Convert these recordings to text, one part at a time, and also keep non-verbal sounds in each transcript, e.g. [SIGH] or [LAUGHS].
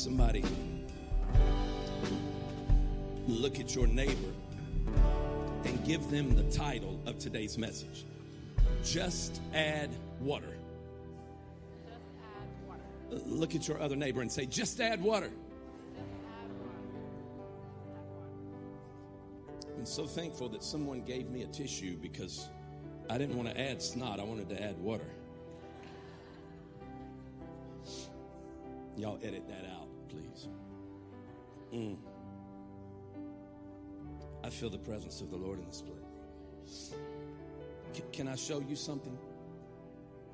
Somebody look at your neighbor and give them the title of today's message. Just add water. Look at your other neighbor and say, just add water. I'm so thankful that someone gave me a tissue because I didn't want to add snot, I wanted to add water. Y'all edit that out, please. Mm. I feel the presence of the Lord in this place. Can, can I show you something?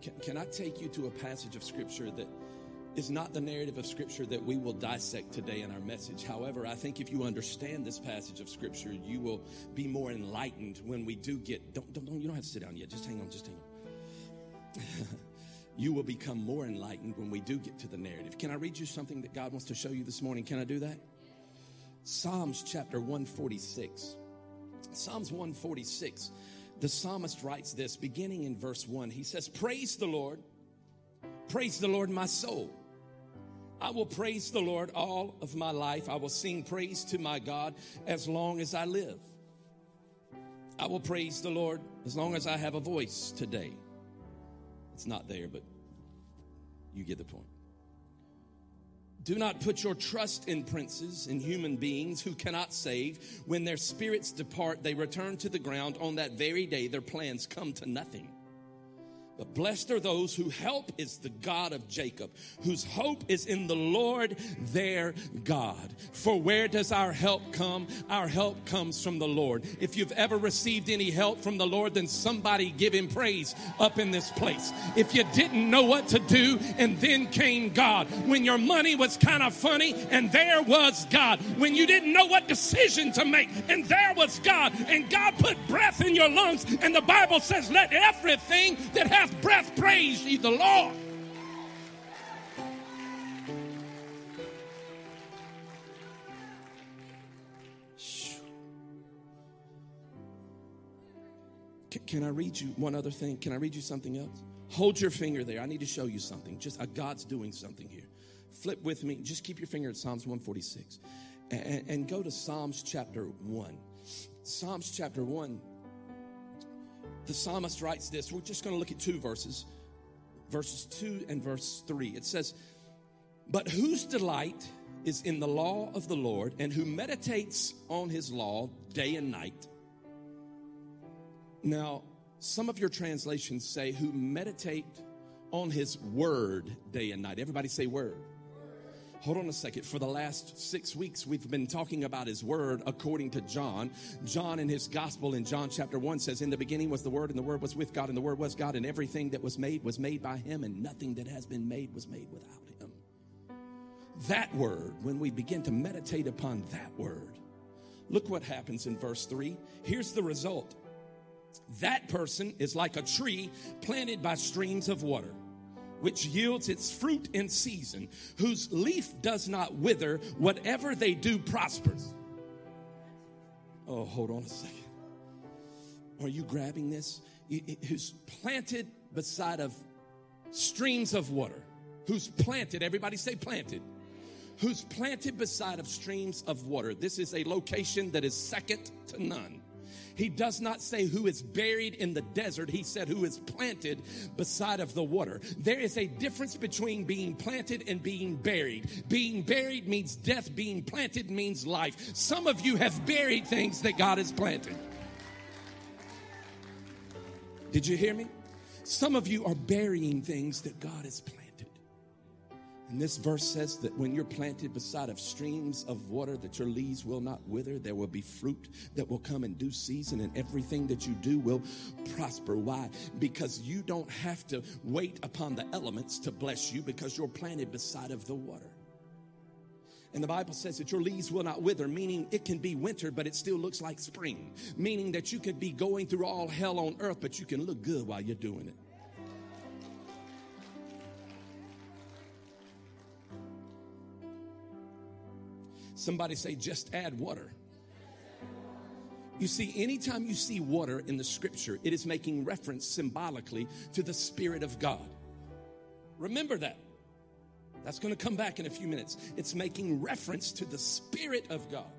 Can, can I take you to a passage of Scripture that is not the narrative of Scripture that we will dissect today in our message. However, I think if you understand this passage of Scripture, you will be more enlightened when we do get. Don't, don't, don't you don't have to sit down yet. Just hang on. Just hang on. [LAUGHS] you will become more enlightened when we do get to the narrative. Can I read you something that God wants to show you this morning? Can I do that? Psalms chapter 146. Psalms 146. The psalmist writes this beginning in verse 1. He says, Praise the Lord. Praise the Lord, my soul. I will praise the Lord all of my life. I will sing praise to my God as long as I live. I will praise the Lord as long as I have a voice today. It's not there, but you get the point. Do not put your trust in princes and human beings who cannot save. When their spirits depart, they return to the ground. On that very day, their plans come to nothing. But blessed are those whose help is the God of Jacob, whose hope is in the Lord their God. For where does our help come? Our help comes from the Lord. If you've ever received any help from the Lord, then somebody give him praise up in this place. If you didn't know what to do and then came God, when your money was kind of funny and there was God, when you didn't know what decision to make and there was God, and God put breath in your lungs, and the Bible says, let everything that breath, praise ye the Lord. Can I read you one other thing? Can I read you something else? Hold your finger there. I need to show you something. Just uh, God's doing something here. Flip with me. Just keep your finger at Psalms 146 and, and go to Psalms chapter 1. Psalms chapter 1 the psalmist writes this. We're just going to look at two verses, verses 2 and verse 3. It says, But whose delight is in the law of the Lord, and who meditates on his law day and night. Now, some of your translations say, Who meditate on his word day and night. Everybody say, Word. Hold on a second. For the last six weeks, we've been talking about his word according to John. John in his gospel in John chapter 1 says, In the beginning was the word, and the word was with God, and the word was God, and everything that was made was made by him, and nothing that has been made was made without him. That word, when we begin to meditate upon that word, look what happens in verse 3. Here's the result that person is like a tree planted by streams of water which yields its fruit in season, whose leaf does not wither, whatever they do prospers. Oh, hold on a second. Are you grabbing this? Who's planted beside of streams of water? Who's planted? Everybody say planted. Who's planted beside of streams of water? This is a location that is second to none. He does not say who is buried in the desert. He said who is planted beside of the water. There is a difference between being planted and being buried. Being buried means death. Being planted means life. Some of you have buried things that God has planted. Did you hear me? Some of you are burying things that God has planted. And this verse says that when you're planted beside of streams of water, that your leaves will not wither. There will be fruit that will come in due season, and everything that you do will prosper. Why? Because you don't have to wait upon the elements to bless you because you're planted beside of the water. And the Bible says that your leaves will not wither, meaning it can be winter, but it still looks like spring. Meaning that you could be going through all hell on earth, but you can look good while you're doing it. Somebody say, just add water. You see, anytime you see water in the scripture, it is making reference symbolically to the Spirit of God. Remember that. That's going to come back in a few minutes. It's making reference to the Spirit of God.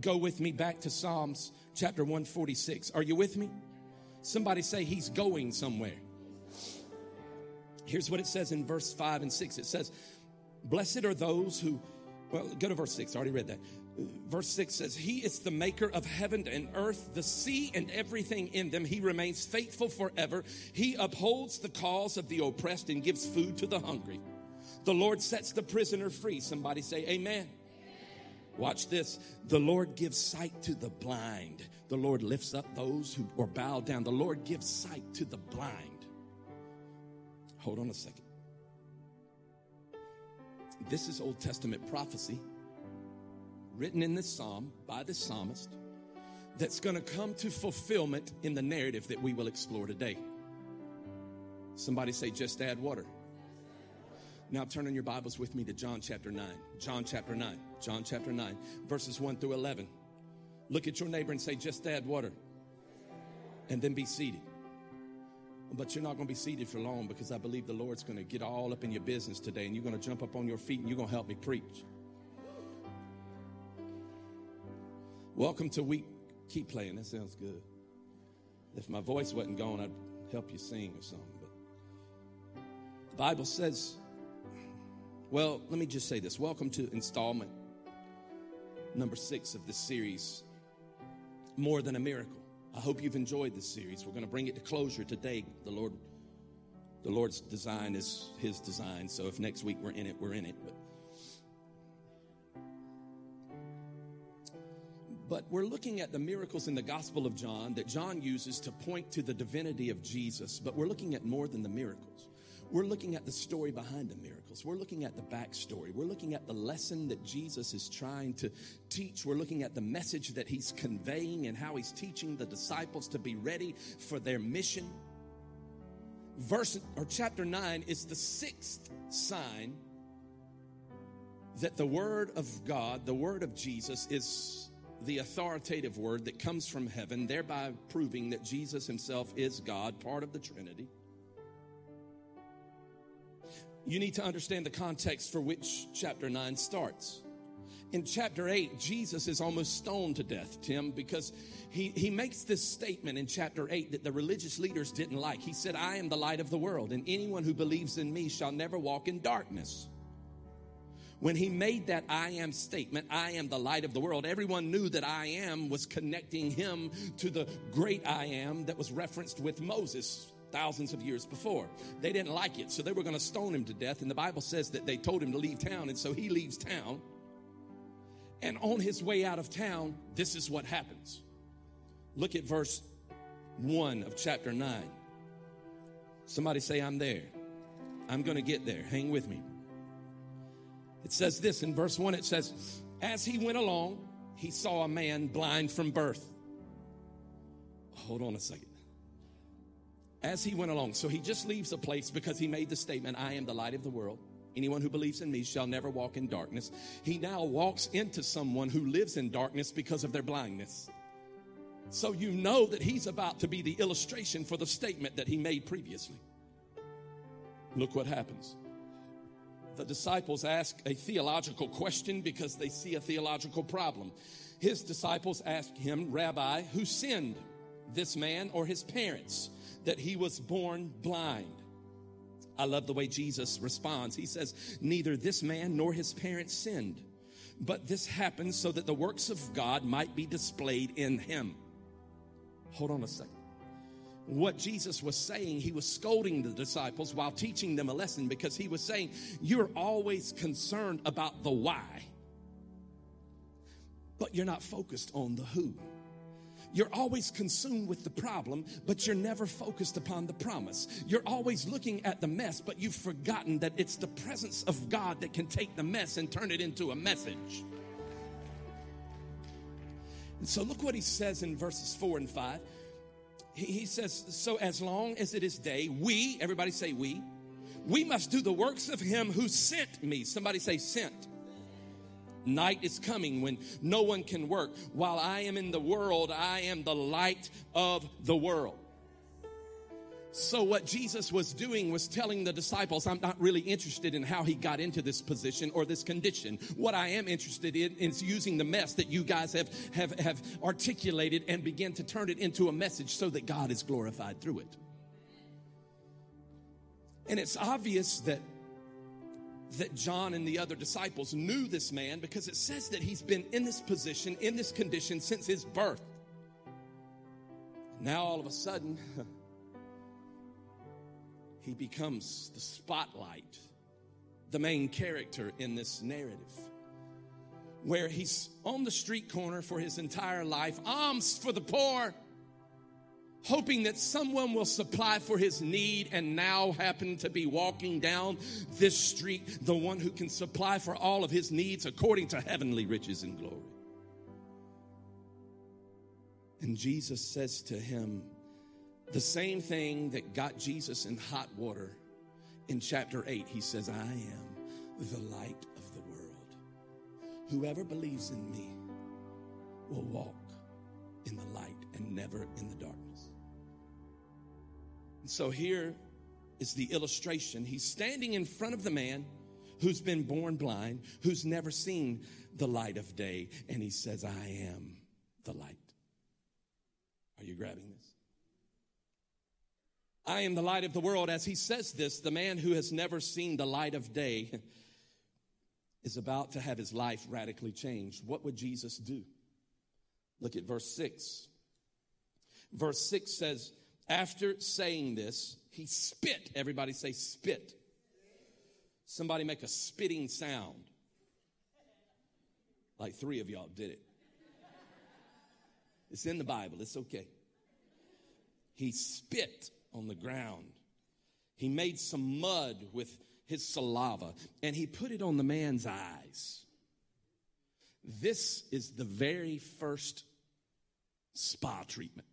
Go with me back to Psalms chapter 146. Are you with me? Somebody say he's going somewhere. Here's what it says in verse 5 and 6. It says, Blessed are those who, well, go to verse 6. I already read that. Verse 6 says, He is the maker of heaven and earth, the sea and everything in them. He remains faithful forever. He upholds the cause of the oppressed and gives food to the hungry. The Lord sets the prisoner free. Somebody say, Amen. Watch this. The Lord gives sight to the blind. The Lord lifts up those who are bowed down. The Lord gives sight to the blind. Hold on a second. This is Old Testament prophecy written in this psalm by the psalmist that's going to come to fulfillment in the narrative that we will explore today. Somebody say, just add water. Now turn in your Bibles with me to John chapter 9. John chapter 9. John chapter 9, verses 1 through 11. Look at your neighbor and say, just add water. And then be seated. But you're not going to be seated for long because I believe the Lord's going to get all up in your business today and you're going to jump up on your feet and you're going to help me preach. Welcome to week. Keep playing. That sounds good. If my voice wasn't gone, I'd help you sing or something. But the Bible says, well, let me just say this. Welcome to installment number six of this series, More Than a Miracle. I hope you've enjoyed this series. We're going to bring it to closure today. The Lord, the Lord's design is His design. So if next week we're in it, we're in it. But But we're looking at the miracles in the Gospel of John that John uses to point to the divinity of Jesus. But we're looking at more than the miracles. We're looking at the story behind the miracles. We're looking at the backstory. We're looking at the lesson that Jesus is trying to teach. We're looking at the message that he's conveying and how he's teaching the disciples to be ready for their mission. Verse or chapter 9 is the sixth sign that the word of God, the word of Jesus is the authoritative word that comes from heaven, thereby proving that Jesus himself is God, part of the Trinity. You need to understand the context for which chapter 9 starts. In chapter 8, Jesus is almost stoned to death, Tim, because he, he makes this statement in chapter 8 that the religious leaders didn't like. He said, I am the light of the world, and anyone who believes in me shall never walk in darkness. When he made that I am statement, I am the light of the world, everyone knew that I am was connecting him to the great I am that was referenced with Moses thousands of years before. They didn't like it, so they were going to stone him to death. And the Bible says that they told him to leave town, and so he leaves town. And on his way out of town, this is what happens. Look at verse 1 of chapter 9. Somebody say, I'm there. I'm going to get there. Hang with me. It says this in verse 1 it says, As he went along, he saw a man blind from birth. Hold on a second. As he went along, so he just leaves a place because he made the statement, I am the light of the world. Anyone who believes in me shall never walk in darkness. He now walks into someone who lives in darkness because of their blindness. So you know that he's about to be the illustration for the statement that he made previously. Look what happens the disciples ask a theological question because they see a theological problem. His disciples ask him, Rabbi, who sinned, this man or his parents, that he was born blind? I love the way Jesus responds. He says, Neither this man nor his parents sinned, but this happened so that the works of God might be displayed in him. Hold on a second what Jesus was saying, he was scolding the disciples while teaching them a lesson because he was saying, You're always concerned about the why, but you're not focused on the who. You're always consumed with the problem, but you're never focused upon the promise. You're always looking at the mess, but you've forgotten that it's the presence of God that can take the mess and turn it into a message. And so look what he says in verses 4 and 5 he, he says, So as long as it is day, we, everybody say we, we must do the works of him who sent me. Somebody say, sent. Night is coming when no one can work. While I am in the world, I am the light of the world. So, what Jesus was doing was telling the disciples, I'm not really interested in how he got into this position or this condition. What I am interested in is using the mess that you guys have, have, have articulated and begin to turn it into a message so that God is glorified through it. And it's obvious that that John and the other disciples knew this man because it says that he's been in this position, in this condition since his birth. Now all of a sudden, [LAUGHS] he becomes the spotlight, the main character in this narrative. Where he's on the street corner for his entire life, alms for the poor, hoping that someone will supply for his need, and now happen to be walking down this street, the one who can supply for all of his needs according to heavenly riches and glory. And Jesus says to him, the same thing that got Jesus in hot water in chapter 8. He says, I am the light of the world. Whoever believes in me will walk in the light and never in the darkness. And so here is the illustration. He's standing in front of the man who's been born blind, who's never seen the light of day, and he says, I am the light. Are you grabbing this? I am the light of the world. As he says this, the man who has never seen the light of day [LAUGHS] is about to have his life radically changed. What would Jesus do? Look at verse 6. Verse 6 says, After saying this, he spit. Everybody say spit. Somebody make a spitting sound. Like three of y'all did it. It's in the Bible, it's okay. He spit on the ground. He made some mud with his saliva and he put it on the man's eyes. This is the very first spa treatment.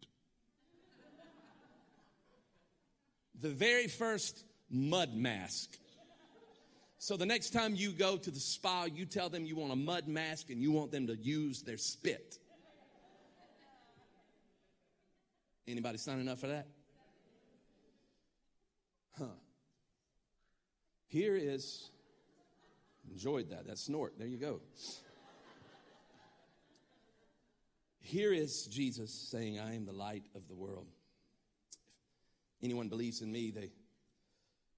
The very first mud mask. So the next time you go to the spa, you tell them you want a mud mask and you want them to use their spit. Anybody signing up for that? Huh. Here is, enjoyed that, that snort. There you go. Here is Jesus saying, I am the light of the world. Anyone believes in me, they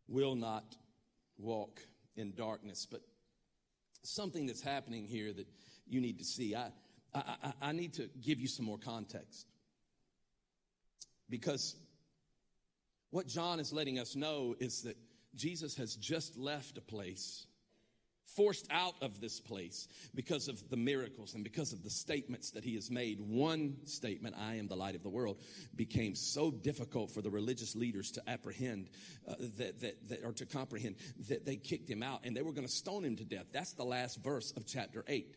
will not walk in darkness. But something that's happening here that you need to see. I, I, I need to give you some more context. Because what John is letting us know is that Jesus has just left a place, forced out of this place because of the miracles and because of the statements that he has made. One statement, I am the light of the world, became so difficult for the religious leaders to apprehend, uh, that, that, that, or to comprehend, that they kicked him out and they were going to stone him to death. That's the last verse of chapter 8.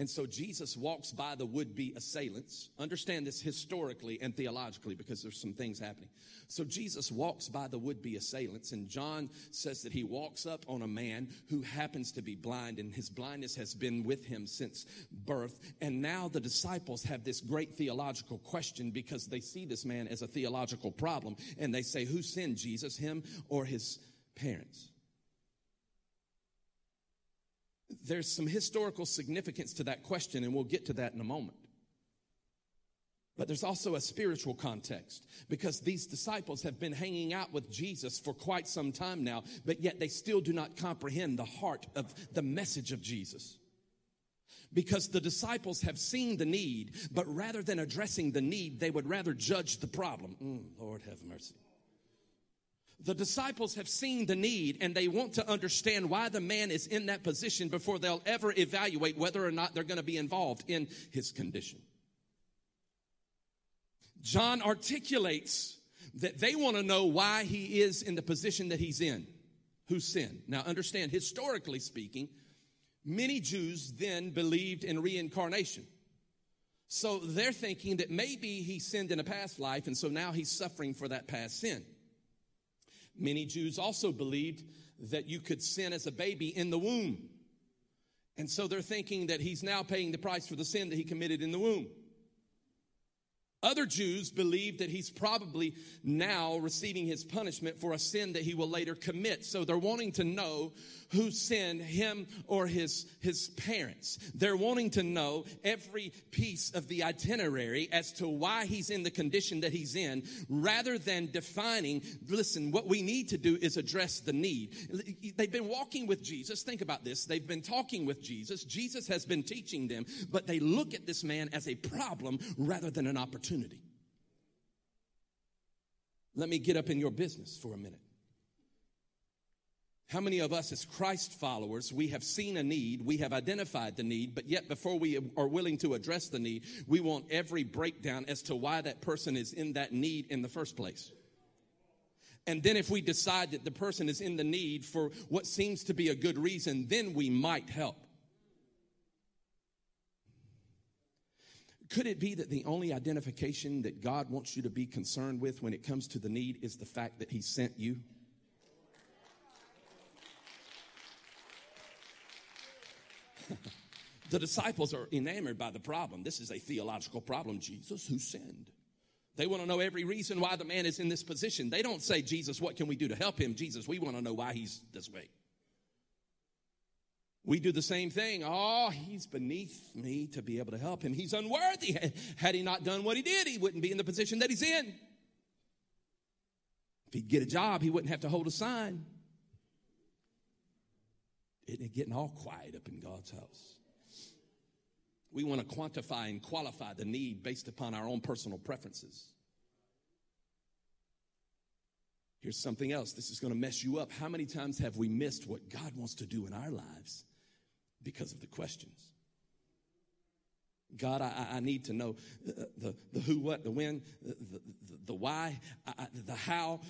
And so Jesus walks by the would be assailants. Understand this historically and theologically because there's some things happening. So Jesus walks by the would be assailants, and John says that he walks up on a man who happens to be blind, and his blindness has been with him since birth. And now the disciples have this great theological question because they see this man as a theological problem, and they say, Who sinned Jesus, him or his parents? There's some historical significance to that question, and we'll get to that in a moment. But there's also a spiritual context because these disciples have been hanging out with Jesus for quite some time now, but yet they still do not comprehend the heart of the message of Jesus. Because the disciples have seen the need, but rather than addressing the need, they would rather judge the problem. Mm, Lord have mercy the disciples have seen the need and they want to understand why the man is in that position before they'll ever evaluate whether or not they're going to be involved in his condition. John articulates that they want to know why he is in the position that he's in. Who sinned? Now understand, historically speaking, many Jews then believed in reincarnation. So they're thinking that maybe he sinned in a past life and so now he's suffering for that past sin. Many Jews also believed that you could sin as a baby in the womb. And so they're thinking that he's now paying the price for the sin that he committed in the womb. Other Jews believe that he's probably now receiving his punishment for a sin that he will later commit. So they're wanting to know who sinned, him or his, his parents. They're wanting to know every piece of the itinerary as to why he's in the condition that he's in, rather than defining, listen, what we need to do is address the need. They've been walking with Jesus. Think about this. They've been talking with Jesus. Jesus has been teaching them, but they look at this man as a problem rather than an opportunity. Let me get up in your business for a minute. How many of us, as Christ followers, we have seen a need, we have identified the need, but yet before we are willing to address the need, we want every breakdown as to why that person is in that need in the first place. And then, if we decide that the person is in the need for what seems to be a good reason, then we might help. Could it be that the only identification that God wants you to be concerned with when it comes to the need is the fact that He sent you? [LAUGHS] the disciples are enamored by the problem. This is a theological problem. Jesus, who sinned? They want to know every reason why the man is in this position. They don't say, Jesus, what can we do to help him? Jesus, we want to know why he's this way. We do the same thing. Oh, he's beneath me to be able to help him. He's unworthy. Had he not done what he did, he wouldn't be in the position that he's in. If he'd get a job, he wouldn't have to hold a sign. Isn't it getting all quiet up in God's house? We want to quantify and qualify the need based upon our own personal preferences. Here's something else. This is going to mess you up. How many times have we missed what God wants to do in our lives because of the questions? God, I, I need to know the, the, who, what, the when, the, the, the why, I, the how.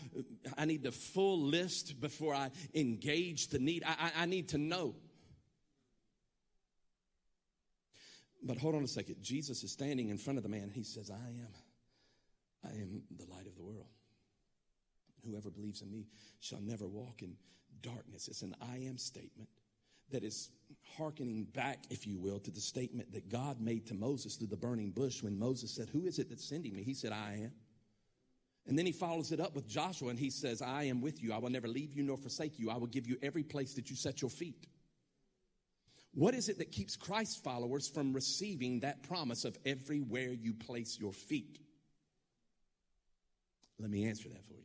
I need the full list before I engage the need. I, I need to know. But hold on a second. Jesus is standing in front of the man he says, I am. I am the light of the world. Whoever believes in me shall never walk in darkness. It's an I am statement that is hearkening back, if you will, to the statement that God made to Moses through the burning bush when Moses said, Who is it that's sending me? He said, I am. And then he follows it up with Joshua and he says, I am with you. I will never leave you nor forsake you. I will give you every place that you set your feet. What is it that keeps Christ followers from receiving that promise of everywhere you place your feet? Let me answer that for you.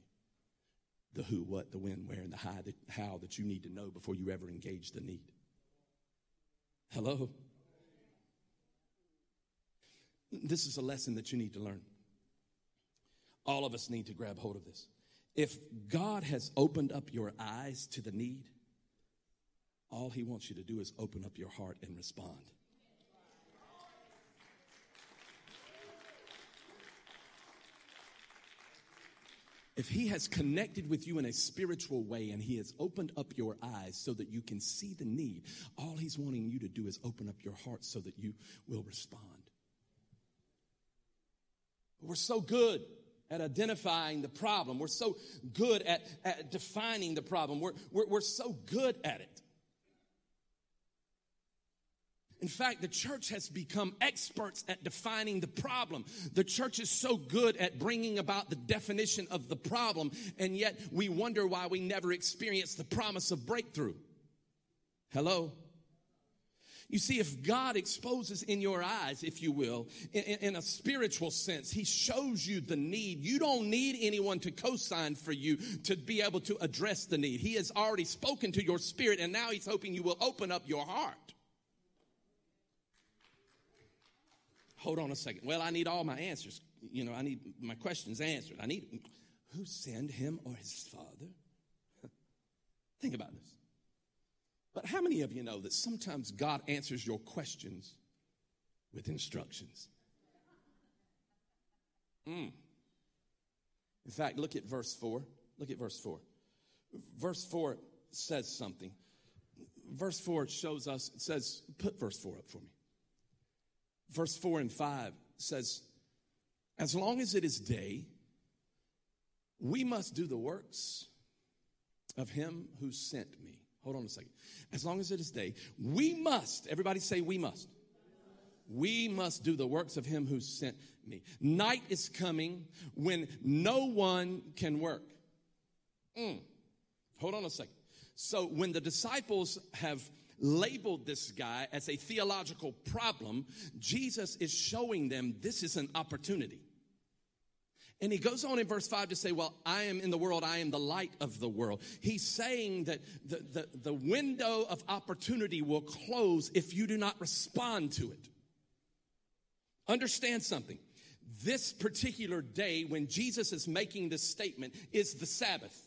The who, what, the when, where, and the how that you need to know before you ever engage the need. Hello? This is a lesson that you need to learn. All of us need to grab hold of this. If God has opened up your eyes to the need, all he wants you to do is open up your heart and respond. If he has connected with you in a spiritual way and he has opened up your eyes so that you can see the need, all he's wanting you to do is open up your heart so that you will respond. We're so good at identifying the problem. We're so good at, at defining the problem. We're, we're, we're so good at it. In fact, the church has become experts at defining the problem. The church is so good at bringing about the definition of the problem, and yet we wonder why we never experience the promise of breakthrough. Hello? You see, if God exposes in your eyes, if you will, in, in, a spiritual sense, He shows you the need. You don't need anyone to co sign for you to be able to address the need. He has already spoken to your spirit, and now He's hoping you will open up your heart. Hold on a second. Well, I need all my answers. You know, I need my questions answered. I need who sent him or his father? [LAUGHS] Think about this. But how many of you know that sometimes God answers your questions with instructions? Mm. In fact, look at verse 4. Look at verse 4. Verse 4 says something. Verse 4 shows us, it says, put verse 4 up for me verse 4 and 5 says, As long as it is day, we must do the works of him who sent me. Hold on a second. As long as it is day, we must, everybody say, we must. We must do the works of him who sent me. Night is coming when no one can work. Mm. Hold on a second. So when the disciples have labeled this guy as a theological problem, Jesus is showing them this is an opportunity. And he goes on in verse 5 to say, Well, I am in the world, I am the light of the world. He's saying that the, the, the window of opportunity will close if you do not respond to it. Understand something. This particular day, when Jesus is making this statement, is the Sabbath.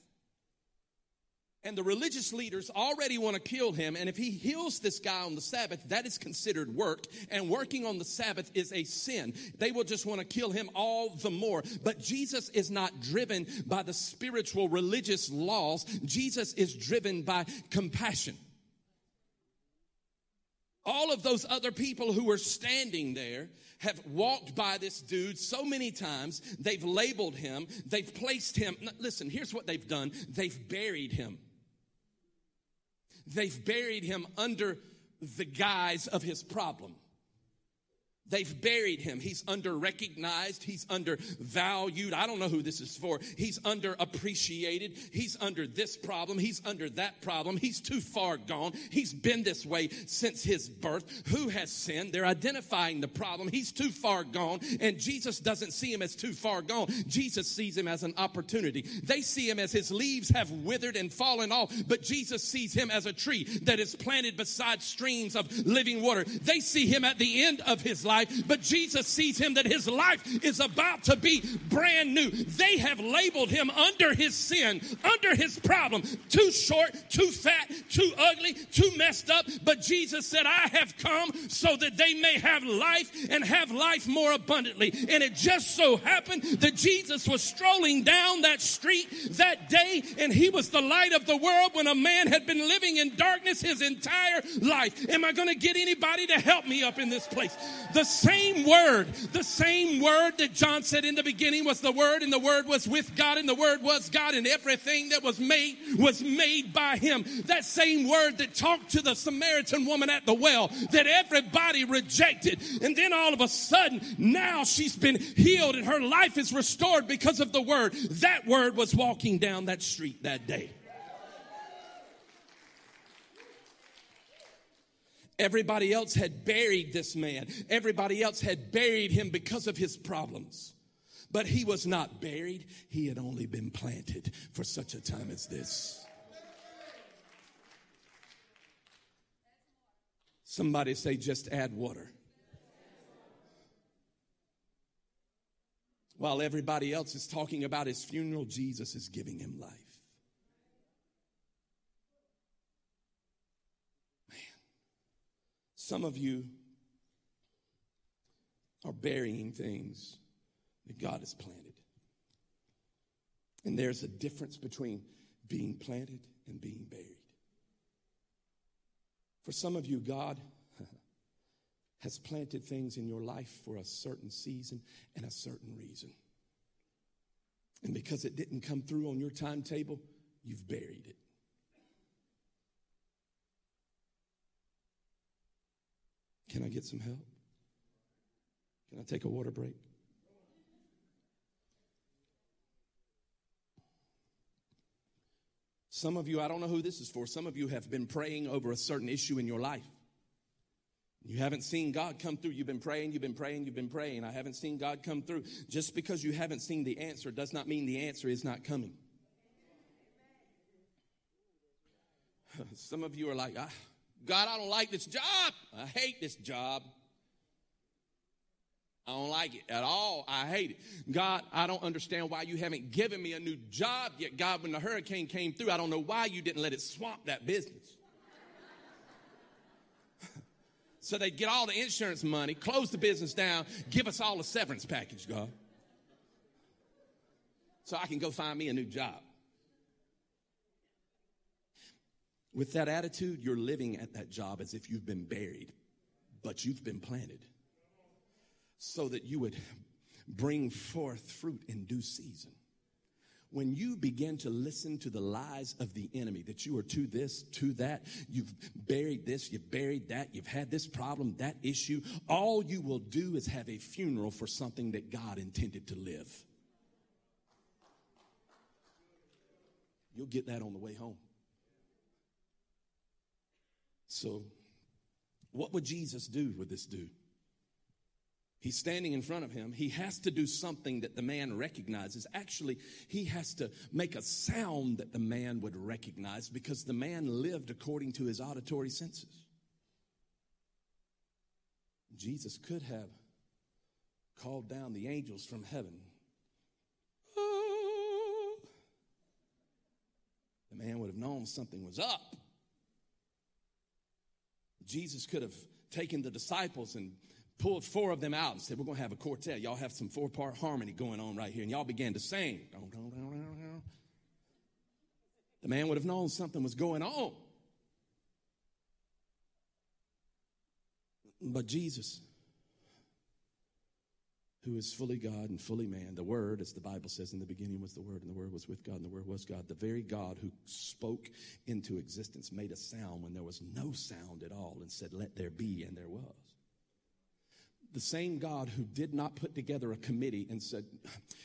And the religious leaders already want to kill him. And if he heals this guy on the Sabbath, that is considered work. And working on the Sabbath is a sin. They will just want to kill him all the more. But Jesus is not driven by the spiritual religious laws. Jesus is driven by compassion. All of those other people who were standing there have walked by this dude so many times. They've labeled him. They've placed him. Listen, here's what they've done. They've buried him. They've buried him under the guise of his problem. They've buried him. He's under recognized. He's undervalued. I don't know who this is for. He's underappreciated. He's under this problem. He's under that problem. He's too far gone. He's been this way since his birth. Who has sinned? They're identifying the problem. He's too far gone. And Jesus doesn't see him as too far gone. Jesus sees him as an opportunity. They see him as his leaves have withered and fallen off, but Jesus sees him as a tree that is planted beside streams of living water. They see him at the end of his life life, but Jesus sees him that his life is about to be brand new. They have labeled him under his sin, under his problem, too short, too fat, too ugly, too messed up. But Jesus said, I have come so that they may have life and have life more abundantly. And it just so happened that Jesus was strolling down that street that day, and he was the light of the world when a man had been living in darkness his entire life. Am I going to get anybody to help me up in this place? The same word, the same word that John said in the beginning was the word, and the word was with God, and the word was God, and everything that was made was made by him. That same word that talked to the Samaritan woman at the well that everybody rejected. And then all of a sudden, now she's been healed and her life is restored because of the word. That word was walking down that street that day. Everybody else had buried this man. Everybody else had buried him because of his problems. But he was not buried. He had only been planted for such a time as this. Somebody say, just add water. While everybody else is talking about his funeral, Jesus is giving him life. Some of you are burying things that God has planted. And there's a difference between being planted and being buried. For some of you, God [LAUGHS] has planted things in your life for a certain season and a certain reason. And because it didn't come through on your timetable, you've buried it. Can I get some help? Can I take a water break? Some of you, I don't know who this is for, some of you have been praying over a certain issue in your life. You haven't seen God come through. You've been praying, you've been praying, you've been praying. I haven't seen God come through. Just because you haven't seen the answer does not mean the answer is not coming. [LAUGHS] Some of you are like, ah, God, I don't like this job. I hate this job. I don't like it at all. I hate it. God, I don't understand why you haven't given me a new job yet. God, when the hurricane came through, I don't know why you didn't let it swamp that business. [LAUGHS] so they'd get all the insurance money, close the business down, give us all a severance package, God. So I can go find me a new job. With that attitude, you're living at that job as if you've been buried, but you've been planted so that you would bring forth fruit in due season. when you begin to listen to the lies of the enemy that you are to this, to that, you've buried this, you've buried that, you've had this problem, that issue, all you will do is have a funeral for something that God intended to live. You'll get that on the way home. So, what would Jesus do with this dude? He's standing in front of him. He has to do something that the man recognizes. Actually, he has to make a sound that the man would recognize because the man lived according to his auditory senses. Jesus could have called down the angels from heaven. The man would have known something was up. Jesus could have taken the disciples and pulled four of them out and said, We're going to have a quartet. Y'all have some four part harmony going on right here. And y'all began to sing. The man would have known something was going on. But Jesus, who is fully God and fully man, the Word, as the Bible says, in the beginning was the Word, and the Word was with God, and the Word was God, the very God who spoke into existence made a sound when there was no sound at all and said, Let there be, and there was the same God who did not put together a committee and said,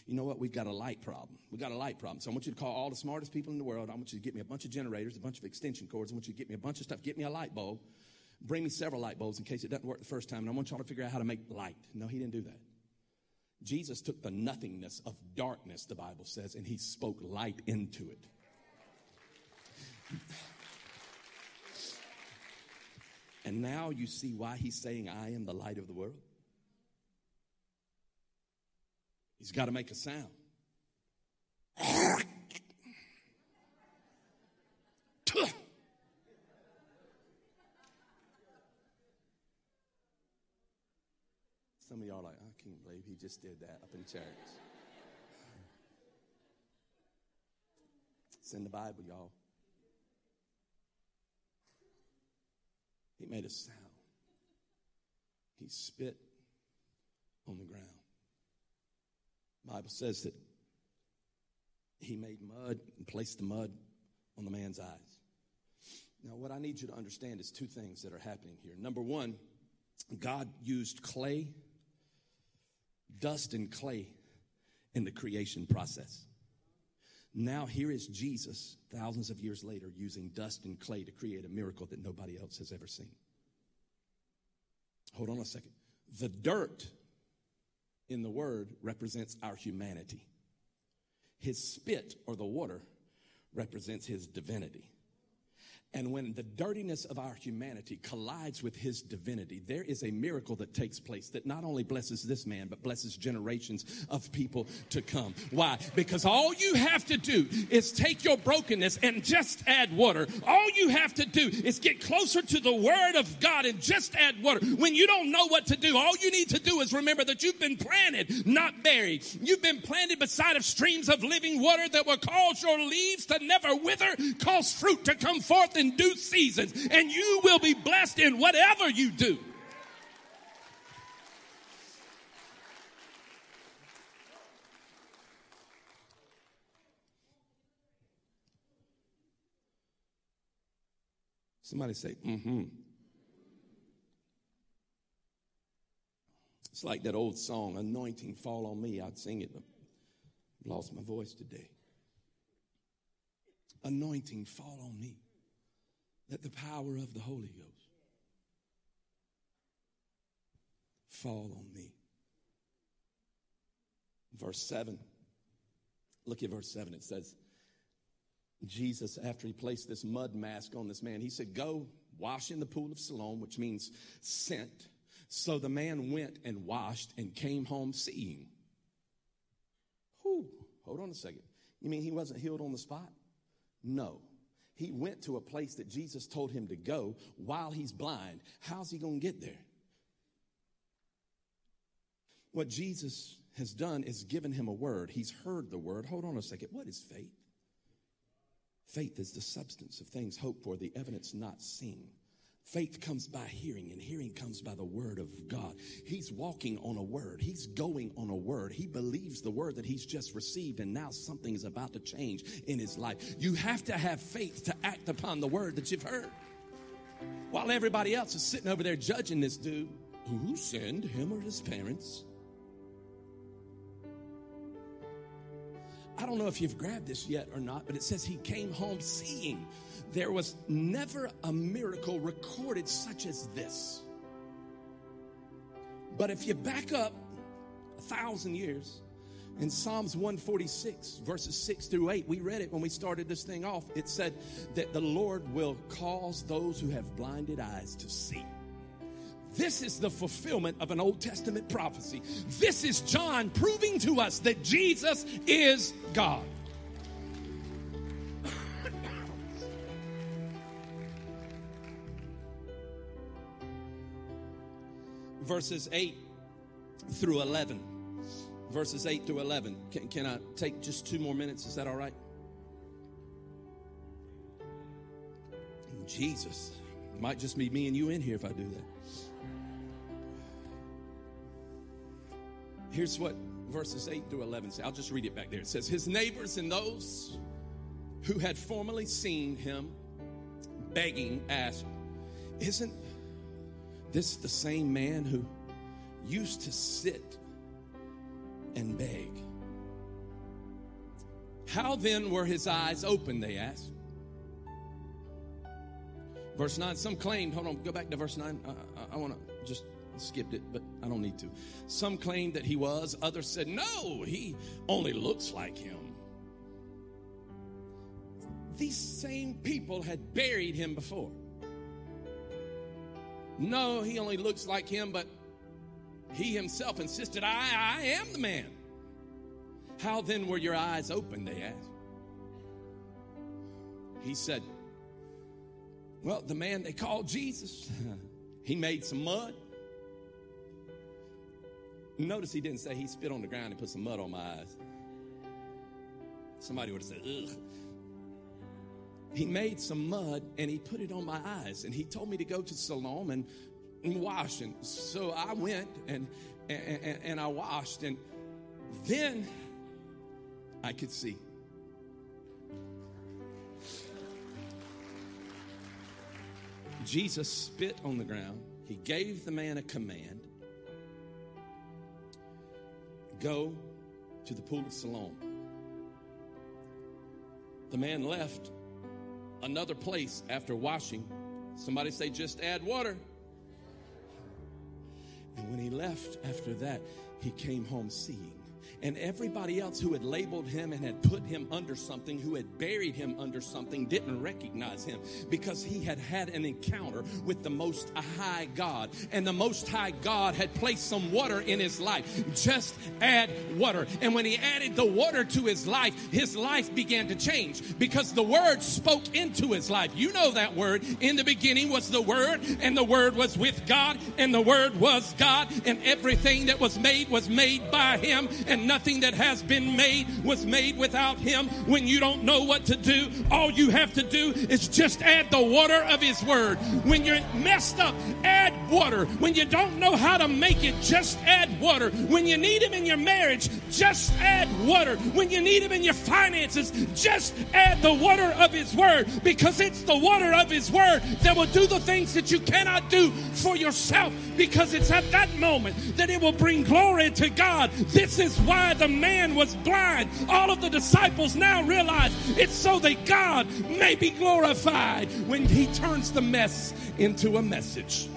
you know what, we've got a light problem. We've got a light problem. So I want you to call all the smartest people in the world. I want you to get me a bunch of generators, a bunch of extension cords. I want you to get me a bunch of stuff. Get me a light bulb. Bring me several light bulbs in case it doesn't work the first time. And I want y'all to figure out how to make light. No, he didn't do that. Jesus took the nothingness of darkness, the Bible says, and he spoke light into it. And now you see why he's saying, I am the light of the world. He's got to make a sound. Some of y'all are like, I can't believe he just did that up in church. It's in the Bible, y'all. He made a sound. He spit on the ground. Bible says that he made mud and placed the mud on the man's eyes. Now, what I need you to understand is two things that are happening here. Number one, God used clay, dust, and clay in the creation process. Now, here is Jesus, thousands of years later, using dust and clay to create a miracle that nobody else has ever seen. Hold on a second. The dirt in the word represents our humanity. His spit or the water represents his divinity. And when the dirtiness of our humanity collides with his divinity, there is a miracle that takes place that not only blesses this man, but blesses generations of people to come. Why? Because all you have to do is take your brokenness and just add water. All you have to do is get closer to the word of God and just add water. When you don't know what to do, all you need to do is remember that you've been planted, not buried. You've been planted beside of streams of living water that will cause your leaves to never wither, cause fruit to come forth in due seasons, and you will be blessed in whatever you do. Somebody say, mm hmm. It's like that old song, Anointing Fall on Me. I'd sing it, but I've lost my voice today. Anointing fall on me. Let the power of the Holy Ghost fall on me. Verse 7. Look at verse 7. It says, Jesus, after he placed this mud mask on this man, he said, Go wash in the pool of Siloam, which means sent. So the man went and washed and came home seeing. Whew, hold on a second. You mean he wasn't healed on the spot? No. He went to a place that Jesus told him to go while he's blind. How's he going to get there? What Jesus has done is given him a word. He's heard the word. Hold on a second. What is faith? Faith is the substance of things hoped for, the evidence not seen. Faith comes by hearing, and hearing comes by the word of God. He's walking on a word. He's going on a word. He believes the word that he's just received, and now something is about to change in his life. You have to have faith to act upon the word that you've heard. While everybody else is sitting over there judging this dude, who sinned, him or his parents? I don't know if you've grabbed this yet or not, but it says he came home seeing. There was never a miracle recorded such as this. But if you back up a thousand years, in Psalms 146, verses 6 through 8, we read it when we started this thing off. It said that the Lord will cause those who have blinded eyes to see. This is the fulfillment of an Old Testament prophecy. This is John proving to us that Jesus is God. Verses 8 through 11. Verses 8 through 11. Can, can I take just two more minutes? Is that all right? Jesus. It might just be me and you in here if I do that. Here's what verses 8 through 11 say. I'll just read it back there. It says, His neighbors and those who had formerly seen him begging asked, Isn't this is the same man who used to sit and beg? How then were his eyes open? They asked. Verse 9, some claimed, hold on, go back to verse 9. I, I, I want to just skipped it, but I don't need to. Some claimed that he was, others said, no, he only looks like him. These same people had buried him before. No, he only looks like him, but he himself insisted, I, I am the man. How then were your eyes open? They asked. He said, Well, the man they called Jesus, [LAUGHS] he made some mud Notice he didn't say he spit on the ground and put some mud on my eyes. Somebody would have said, ugh. He made some mud and he put it on my eyes. And he told me to go to Siloam and, and wash. And so I went and, and, and I washed. And then I could see. Jesus spit on the ground. He gave the man a command. Go to the pool of Siloam. The man left another place after washing. Somebody say, just add water. And when he left after that, he came home seeing and everybody else who had labeled him and had put him under something, who had buried him under something, didn't recognize him because he had had an encounter with the Most High God. And the Most High God had placed some water in his life. Just add water. And when he added the water to his life, his life began to change because the Word spoke into his life. You know that word. In the beginning was the Word, and the Word was with God, and the Word was God, and everything that was made was made by him. And nothing that has been made was made without him. When you don't know what to do, all you have to do is just add the water of his word. When you're messed up, add water. When you don't know how to make it, just add water. When you need him in your marriage, just add water. When you need him in your finances, just add the water of his word because it's the water of his word that will do the things that you cannot do for yourself because it's at that moment that it will bring glory to God. This is why the man was blind. All of the disciples now realize it's so that God may be glorified when he turns the mess into a message.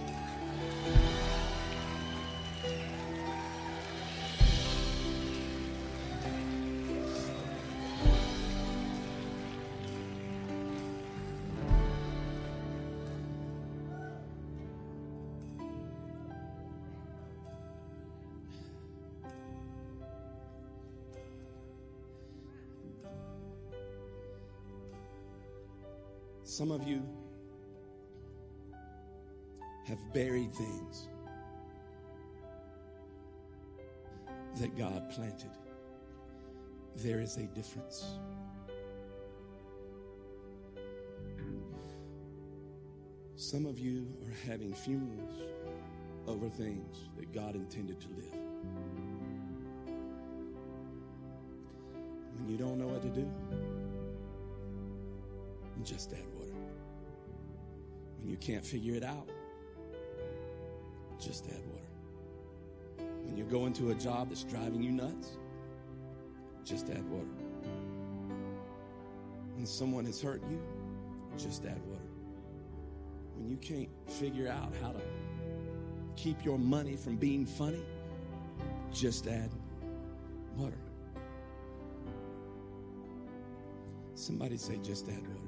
Some of you have buried things that God planted. There is a difference. Some of you are having funerals over things that God intended to live. Can't figure it out, just add water. When you're going to a job that's driving you nuts, just add water. When someone has hurt you, just add water. When you can't figure out how to keep your money from being funny, just add water. Somebody say, just add water.